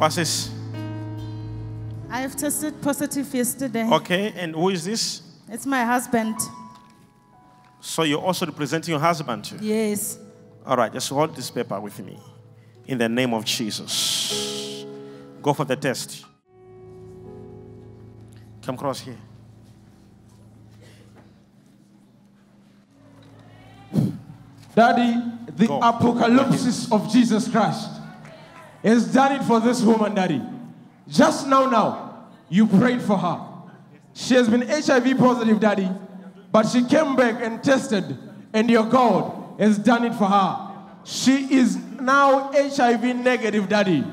What's this? I have tested positive yesterday. Okay, and who is this? It's my husband. So you're also representing your husband too? Yes. All right, just hold this paper with me. In the name of Jesus. Go for the test. Come across here. Daddy, the Go. apocalypse of Jesus Christ has done it for this woman, Daddy. Just now, now, you prayed for her. She has been HIV positive, Daddy, but she came back and tested, and your God has done it for her. She is now HIV negative, Daddy.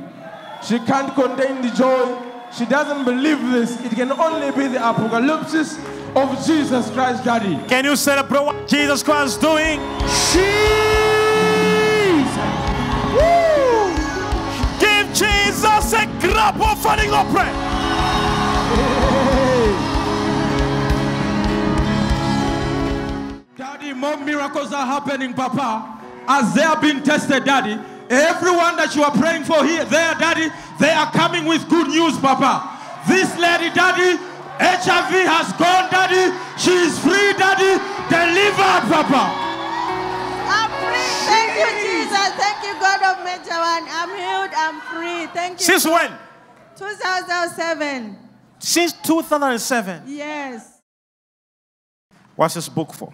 She can't contain the joy. She doesn't believe this. It can only be the apocalypse of Jesus Christ, Daddy. Can you celebrate what Jesus Christ is doing? Give Jesus a clap offering of prayer. Daddy, more miracles are happening, Papa. As they are being tested, Daddy. Everyone that you are praying for here, there, Daddy, they are coming with good news, Papa. This lady, Daddy, HIV has gone, Daddy. She is free, Daddy. Delivered, Papa. Thank of Major One. I'm healed. I'm free. Thank you. Since when? 2007. Since 2007. Yes. What's this book for?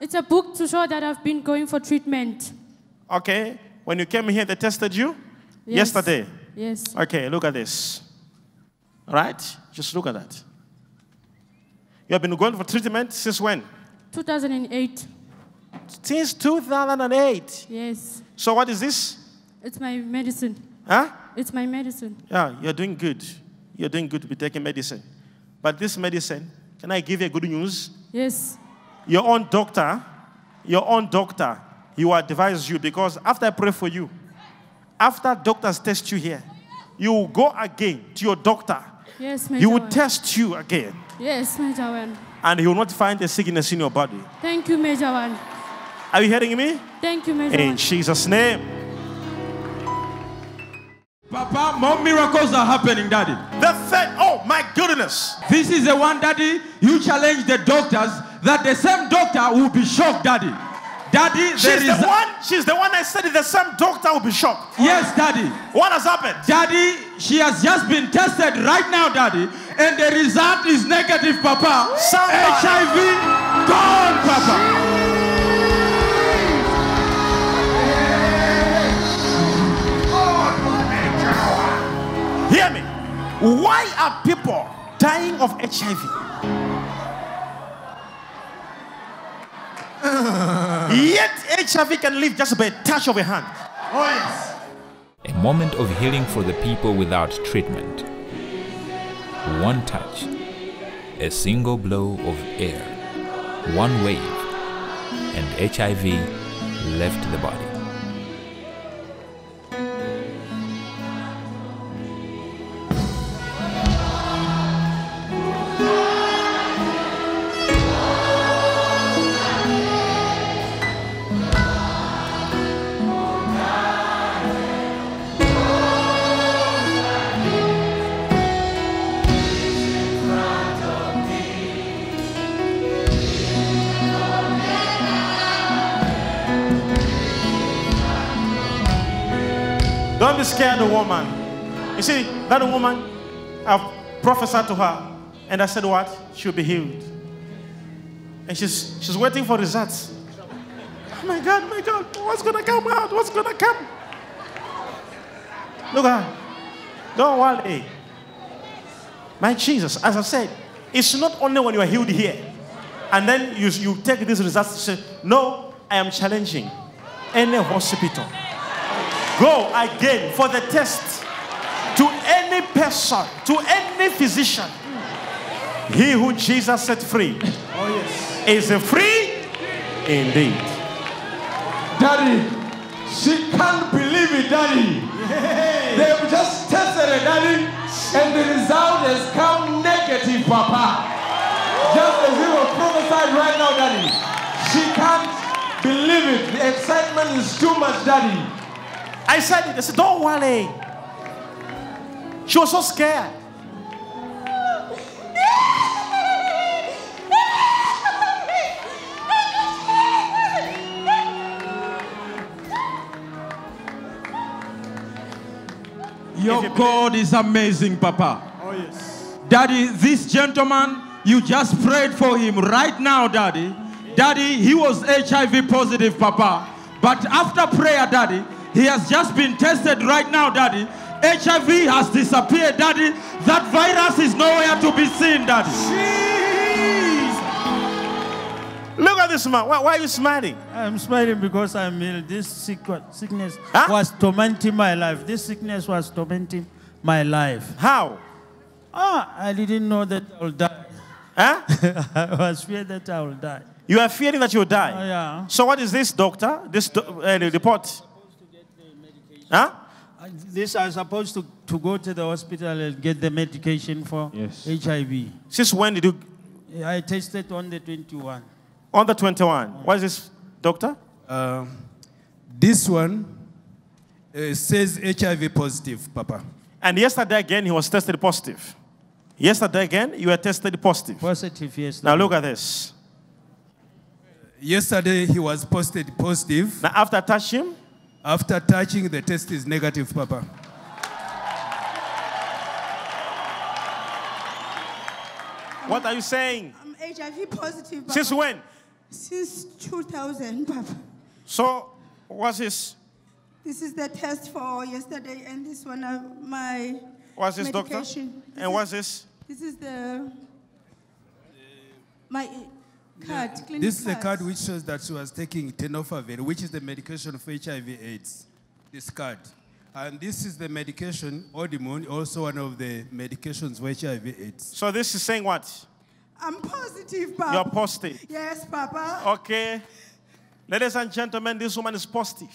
It's a book to show that I've been going for treatment. Okay. When you came here, they tested you? Yes. Yesterday. Yes. Okay, look at this. All right? Just look at that. You have been going for treatment since when? 2008. Since 2008. Yes. So, what is this? It's my medicine. Huh? It's my medicine. Yeah, you're doing good. You're doing good to be taking medicine. But this medicine, can I give you good news? Yes. Your own doctor, your own doctor, he will advise you because after I pray for you, after doctors test you here, you will go again to your doctor. Yes, He will test you again, Yes, Major One. and he will not find a sickness in your body. Thank you, Major One. Are you hearing me? Thank you, Major In Jesus' name. Papa, more miracles are happening, Daddy. The third, oh my goodness. This is the one, Daddy. You challenge the doctors that the same doctor will be shocked, Daddy. Daddy, there She's is. the one, she's the one I said the same doctor will be shocked. Yes, Daddy. What has happened? Daddy, she has just been tested right now, Daddy, and the result is negative, Papa. Somebody- HIV gone, Papa. Why are people dying of HIV? Yet HIV can live just by a touch of a hand. Oh, yes. A moment of healing for the people without treatment. One touch, a single blow of air, one wave, and HIV left the body. That woman, I've prophesied to her, and I said, What? She'll be healed. And she's, she's waiting for results. Oh my God, my God, what's gonna come out? What's gonna come? Look at her. Don't worry. My Jesus, as I said, it's not only when you are healed here, and then you, you take these results and say, No, I am challenging any hospital go again for the test to any person, to any physician. He who Jesus set free Oh, yes. is free indeed. Daddy, she can't believe it, Daddy. They've just tested it, Daddy, and the result has come negative, Papa. Just as we were prophesied right now, Daddy. She can't believe it. The excitement is too much, Daddy. I said it. I said, don't worry. She was so scared. Your God is amazing, Papa. Oh, yes. Daddy, this gentleman, you just prayed for him right now, Daddy. Daddy, he was HIV positive, Papa. But after prayer, Daddy, he has just been tested right now, Daddy. HIV has disappeared, Daddy. That virus is nowhere to be seen, Daddy. Look at this man. Why, why are you smiling? I'm smiling because I'm ill. This sick, sickness Huh? was tormenting my life. This sickness was tormenting my life. How? Ah, I didn't know that I will die. Huh? I was feared that I will die. You are fearing that you'll die. Oh, yeah. So what is this, doctor? This do- uh, the report? Huh? I- This I supposed to, to go to the hospital and get the medication for Yes. HIV. Since when did you? I tested on the 21. On the 21. What is this, doctor? Uh, this one uh, says HIV positive, Papa. And yesterday again, he was tested positive. Yesterday again, you were tested positive. Positive, yes. Now look at this. Yesterday he was posted positive. Now after touching him, After touching, the test is negative, Papa. what are you saying? I'm HIV positive. Papa. Since when? Since 2000, Papa. So what's this? This is the test for yesterday, and this one, uh, my What's this, doctor? medication. This And is- what's this? This is the my card. clinic This is the card which shows that she was taking tenofovir, which is the medication for HIV/AIDS. This card. And this is the medication, Odimune, also one of the medications for HIV/AIDS. So this is saying what? I'm positive, Papa. You're positive. Yes, Papa. Okay. Ladies and gentlemen, this woman is positive.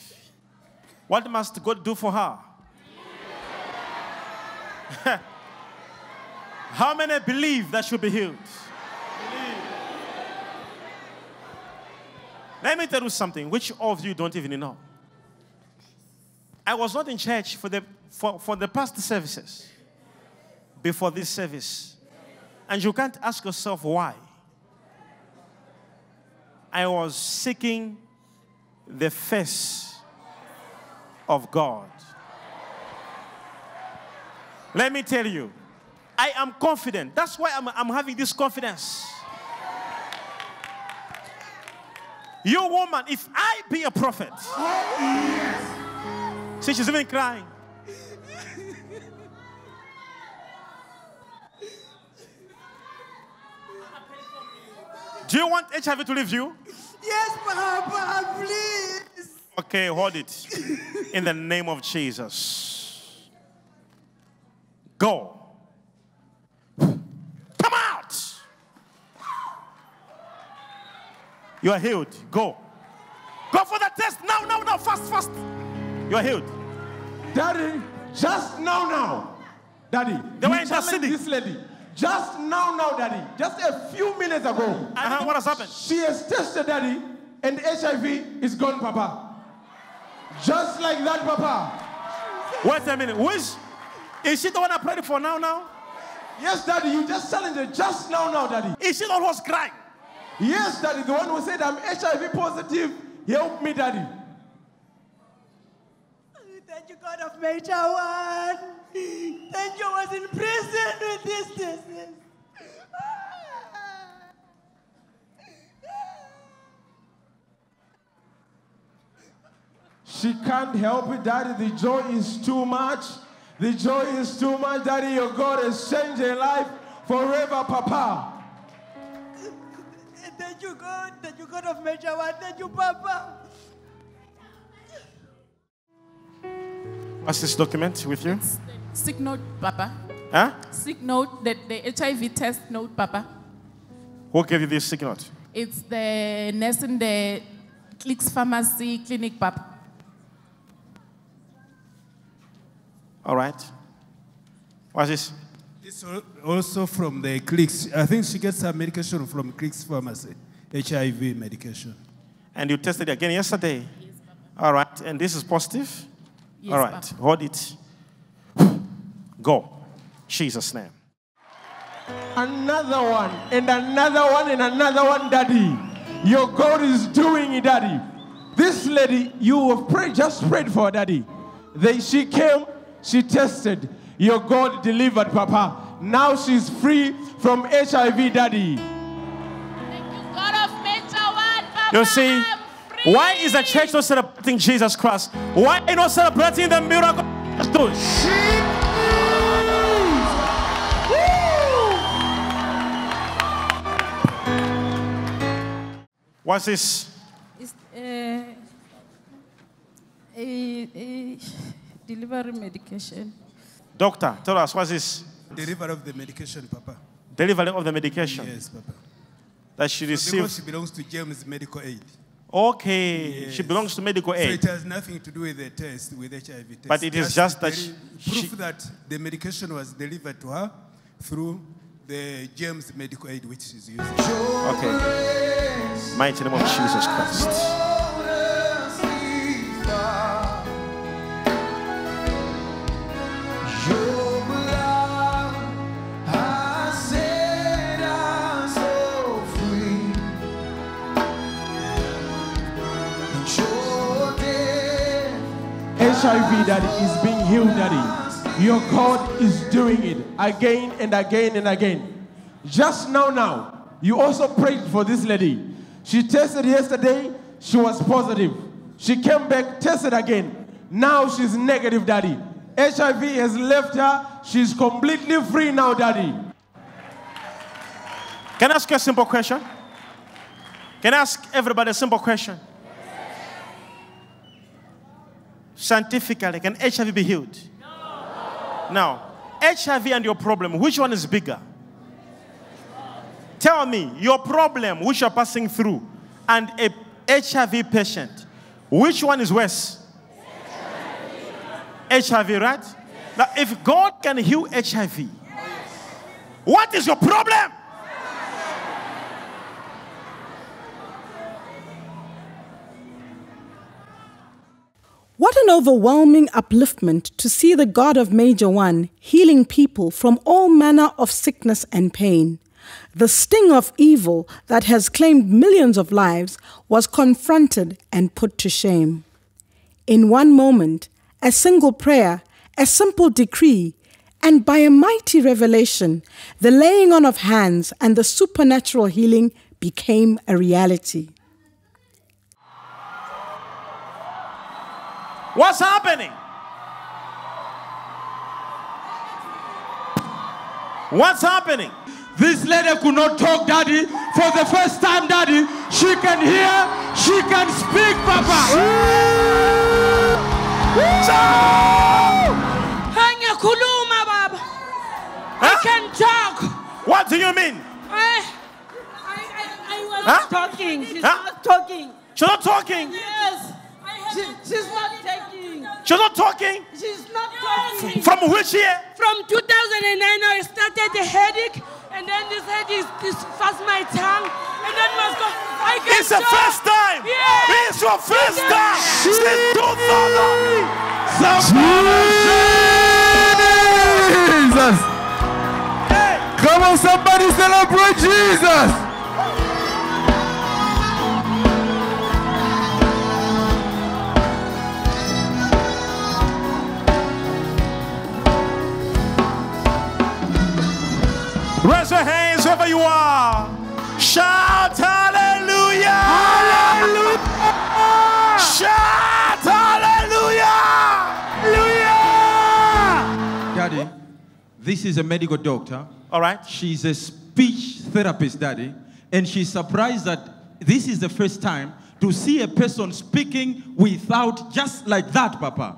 What must God do for her? How many believe that she'll be healed? Let me tell you something which of you don't even know. I was not in church for the, for, for the past services before this service. And you can't ask yourself why. I was seeking the face of God. Let me tell you, I am confident. That's why I'm, I'm having this confidence. You woman, if I be a prophet, see, she's even crying. Do you want HIV to leave you? Yes, Papa, please. Okay, hold it. In the name of Jesus. Go. Come out. You are healed. Go. Go for the test. Now, now, now. Fast, fast. You are healed. Daddy, just now, now. Daddy, They were interceding. this lady. Just now, now, Daddy. Just a few minutes ago. Uh-huh. What has happened? She has tested Daddy, and HIV is gone, Papa. Just like that, Papa. Wait a minute. Which Is she the one I prayed for now, now? Yes, Daddy, you just challenged her just now, now, Daddy. Is she the one who was crying? Yes, Daddy, the one who said I'm HIV positive. Help me, Daddy. Thank you, God of Major One. Thank you, I was in prison with this disease. She can't help it, Daddy. The joy is too much. The joy is too much, Daddy. Your God has changed her life forever, Papa. Thank you, God. Thank you, God of Major One. Thank you, Papa. What's this document with you? Sick note, Papa. Huh? Sick note that the HIV test note, Papa. Who gave you this sick note? It's the nurse in the Clicks Pharmacy Clinic, Papa. All right. What's this? This also from the Clicks. I think she gets her medication from Clicks Pharmacy, HIV medication. And you tested again yesterday? All right. And this is positive? Yes, All right. Papa. Hold it. Go. Jesus' name. Another one, and another one, and another one, Daddy. Your God is doing it, Daddy. This lady, you have prayed, just prayed for, Daddy. They, she came, she tested. Your God delivered, Papa. Now she's free from HIV, Daddy. God of Major One, Papa. You see, why is the church not celebrating Jesus Christ? Why are you not celebrating the miracle? What's this? It's uh, a, a delivery medication. Doctor, tell us what's this? Delivery of the medication, Papa. Delivery of the medication Yes, Papa. that she So because received. she belongs to GEMS Medical Aid. Okay, she belongs to medical aid. So it has nothing to do with the test, with HIV test. But it is just that she- proof that the medication was delivered to her through the GEMS Medical Aid, which she's using. Okay. Mighty name of Jesus Christ. HIV, Daddy, is being healed, Daddy. Your God is doing it again and again and again. Just now, now, you also prayed for this lady. She tested yesterday, she was positive. She came back, tested again. Now she's negative, Daddy. HIV has left her. She's completely free now, Daddy. Can I ask you a simple question? Can I ask everybody a simple question? Scientifically, can HIV be healed? No. Now, HIV and your problem, which one is bigger? Tell me, your problem which you're passing through and a HIV patient, which one is worse? HIV, right? Now, if God can heal HIV, what is your problem? What an overwhelming upliftment to see the God of Major One healing people from all manner of sickness and pain. The sting of evil that has claimed millions of lives was confronted and put to shame. In one moment, a single prayer, a simple decree, and by a mighty revelation, the laying on of hands and the supernatural healing became a reality. What's happening? What's happening? This lady could not talk, Daddy. For the first time, Daddy, she can hear, she can speak, Papa. Hanya kuluma, Baba. I can talk. What do you mean? I, I, I, I was Huh? talking. She's Huh? not talking. She's not talking. Yes. She, she's not taking. She's not talking. She's not talking. From which year? From 2009, I started the headache, and then this headache is, is fast my tongue, and then was go. I can It's the first time. Yes. It's your first time since 2000. Jesus! Come on, somebody celebrate Jesus! Raise your hands wherever you are. Shout hallelujah. Hallelujah. Shout hallelujah. Hallelujah. Daddy, this is a medical doctor. All right. She's a speech therapist, Daddy. And she's surprised that this is the first time to see a person speaking without just like that, Papa.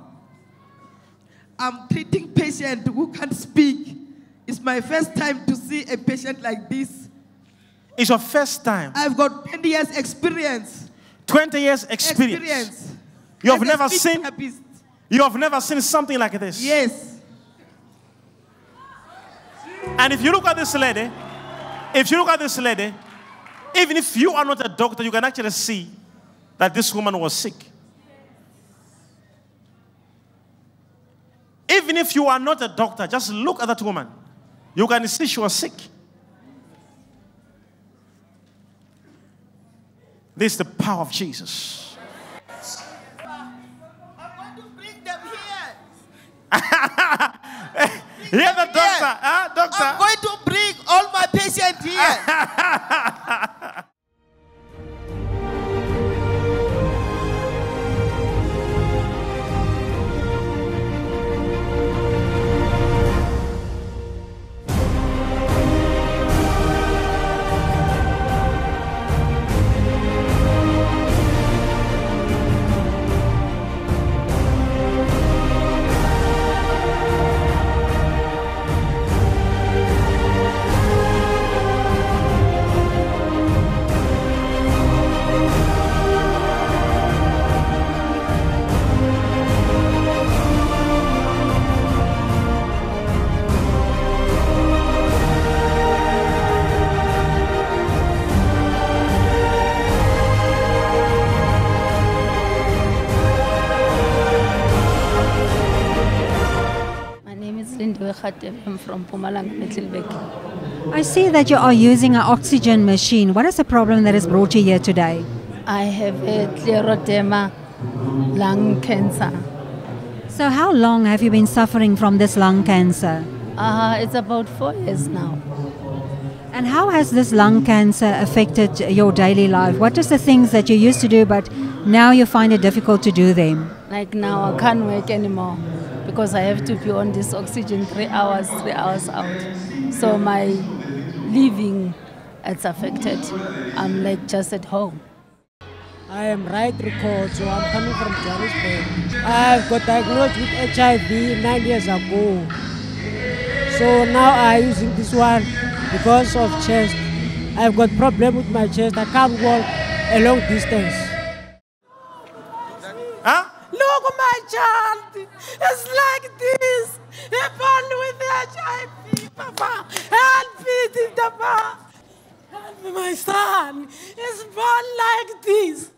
I'm treating patient who can't speak. It's my first time to see a patient like this. It's your first time. I've got 20 years experience. 20 years experience. Experience. You have never seen therapist. you have never seen something like this. Yes. And if you look at this lady, if you look at this lady, even if you are not a doctor, you can actually see that this woman was sick. Even if you are not a doctor, just look at that woman. You can see she was sick. This is the power of Jesus. I'm going to bring them here. Hear the doctor, huh? Doctor. I'm going to bring all my patients here. I'm from Middelburg. I see that you are using an oxygen machine. What is the problem that has brought you here today? I have a scleroderma lung cancer. So, how long have you been suffering from this lung cancer? Uh, it's about four years now. And how has this lung cancer affected your daily life? What is the things that you used to do, but now you find it difficult to do them? Like now, I can't work anymore because I have to be on this oxygen three hours, three hours out. So my living it's affected. I'm like just at home. I am right record, so I'm coming from Johannesburg. I've got diagnosed with HIV nine years ago. So now I'm using this one because of chest. I've got problem with my chest. I can't walk a long distance. Huh? Look, my child is like this. He born with HIV, Papa. Help me, Papa. Help me, my son. He's born like this.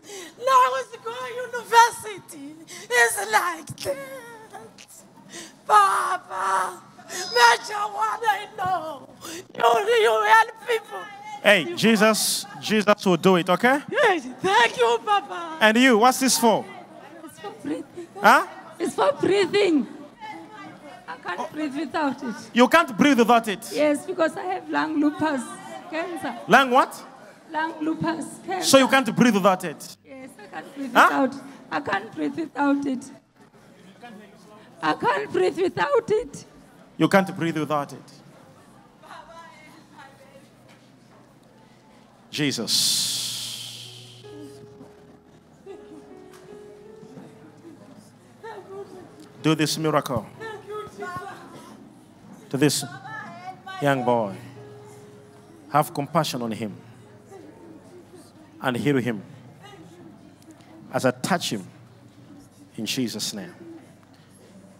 Now he's going to university. He's like that. Papa, Major, what I know. You, you help people. Hey, Jesus, Jesus will do it, okay? Yes, thank you, Papa. And you, what's this for? It's for. Huh? It's for breathing. I can't breathe without it. You can't breathe without it. Yes, because I have lung lupus cancer. Lung what? Lung lupus cancer. So you can't breathe without it. Yes, I can't breathe Huh? without. I can't breathe without it. I can't breathe without it. You can't breathe without it. Jesus. Do this miracle to this young boy. Have compassion on him and heal him as I touch him in Jesus' name.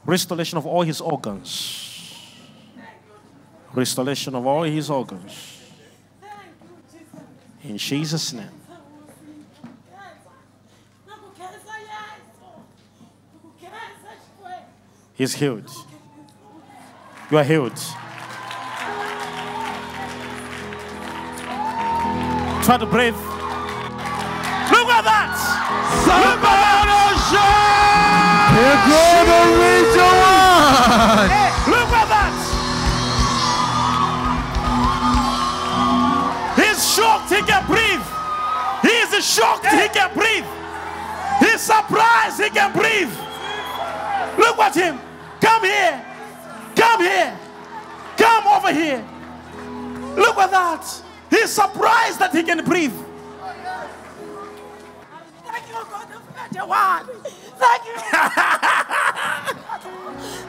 Restoration of all his organs. Restoration of all his organs. In Jesus' name. He's healed. You are healed. Try to breathe. Look at that! Look at that! Look at that! He's shocked he can breathe. He is shocked he can breathe. He's surprised he can breathe. Look at him. Come here. Come here. Come over here. Look at that. He's surprised that he can breathe. Thank you, God of Major One. Thank you.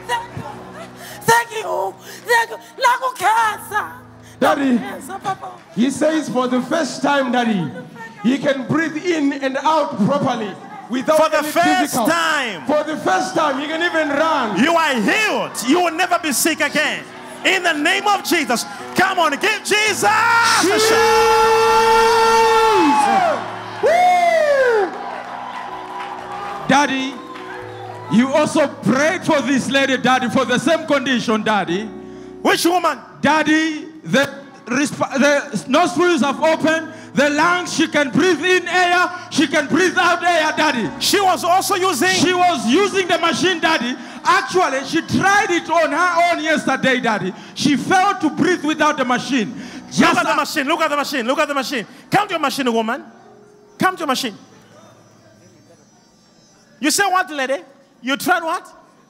Thank you. Thank you. Thank you. Lung cancer. Daddy, he says for the first time, Daddy, he can breathe in and out properly without For the first physical. time. For the first time, you can even run. You are healed. You will never be sick again. In the name of Jesus. Come on, give Jesus a shout. Daddy, You also prayed for this lady, Daddy, for the same condition, Daddy. Which woman? Daddy, the, the nostrils have opened, the lungs, she can breathe in air, she can breathe out air, Daddy. She was also using. She was using the machine, Daddy. Actually, she tried it on her own yesterday, Daddy. She failed to breathe without the machine. Look at the machine. Look at the machine. Look at the machine. Come to your machine, woman. Come to your machine. You say what, lady? You tried what?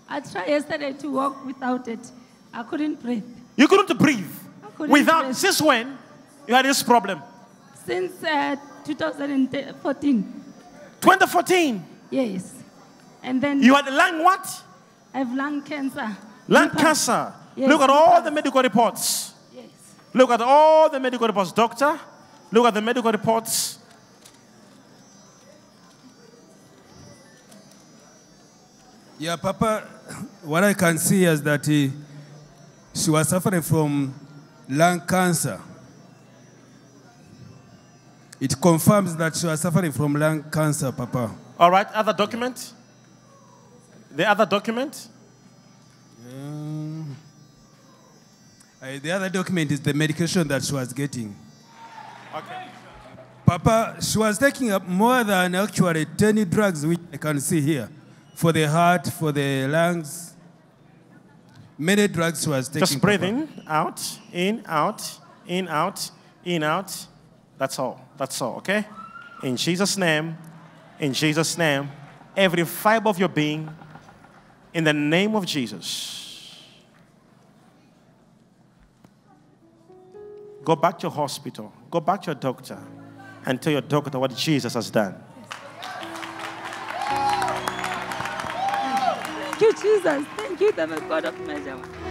I tried yesterday to walk without it. I couldn't breathe. You couldn't breathe. couldn't Without. breathe. Since when you had this problem? Since uh, 2014. 2014. Yes. And then You had lung what? I have lung cancer. Lung Lupus. cancer. Yes, Look at all the medical reports. Yes. Look at all the medical reports. Doctor, look at the medical reports. Yeah, Papa, what I can see is that eh, she was suffering from lung cancer. It confirms that she was suffering from lung cancer, Papa. All right, other document? The other document? Um, eh, the other document is the medication that she was getting. Okay. Papa, she was taking up more than actually 10 drugs, which I can see here, for the heart, for the lungs. Many drugs she was taking. Just breathe Papa. in, out, in, out, in, out, in, out. That's all. That's all, okay? In Jesus' name, in Jesus' name, every fiber of your being, in the name of Jesus. Go back to your hospital, go back to your doctor, and tell your doctor what Jesus has done. Thank you, Jesus. Thank you, the God of measure.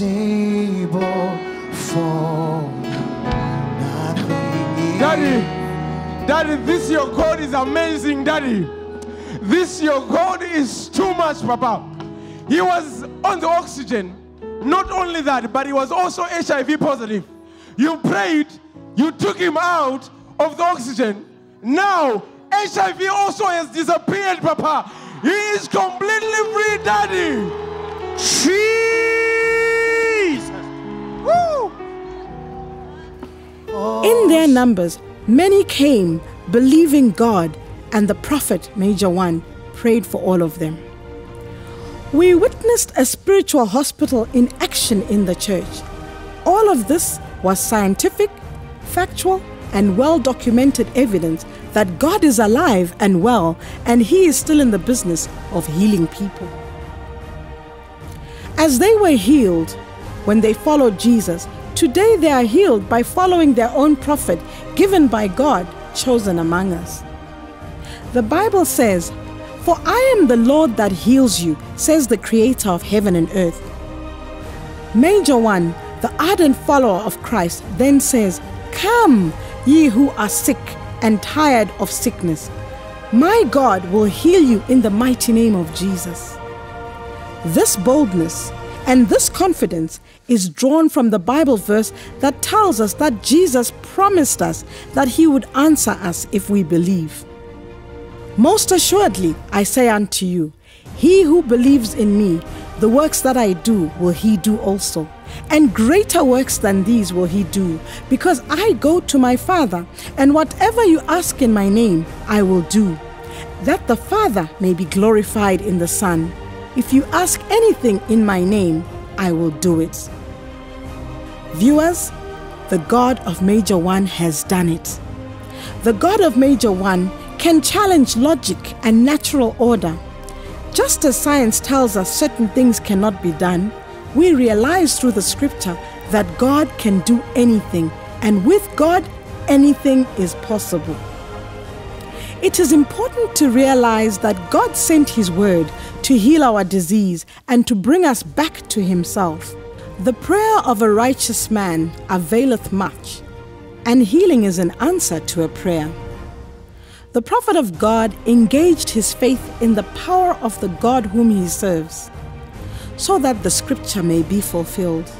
Impossible for. Nothing Daddy, Daddy, this your God is amazing, Daddy. This your God is too much, Papa. He was on the oxygen. Not only that, but he was also HIV positive. You prayed, you took him out of the oxygen. Now, HIV also has disappeared, Papa. He is completely free, Daddy. Jesus. In their numbers, many came, believing God, and the prophet, Major One, prayed for all of them. We witnessed a spiritual hospital in action in the church. All of this was scientific, factual, and well documented evidence that God is alive and well, and He is still in the business of healing people. As they were healed when they followed Jesus, today they are healed by following their own prophet given by God, chosen among us. The Bible says, For I am the Lord that heals you, says the Creator of heaven and earth. Major one, the ardent follower of Christ, then says, Come, ye who are sick and tired of sickness. My God will heal you in the mighty name of Jesus. This boldness and this confidence is drawn from the Bible verse that tells us that Jesus promised us that he would answer us if we believe. Most assuredly, I say unto you, he who believes in me, the works that I do will he do also. And greater works than these will he do, because I go to my Father, and whatever you ask in my name, I will do, that the Father may be glorified in the Son. If you ask anything in my name, I will do it. Viewers, the God of Major One has done it. The God of Major One can challenge logic and natural order. Just as science tells us certain things cannot be done, we realize through the scripture that God can do anything, and with God, anything is possible. It is important to realize that God sent His word to heal our disease and to bring us back to Himself. The prayer of a righteous man availeth much, and healing is an answer to a prayer. The prophet of God engaged his faith in the power of the God whom he serves, so that the scripture may be fulfilled.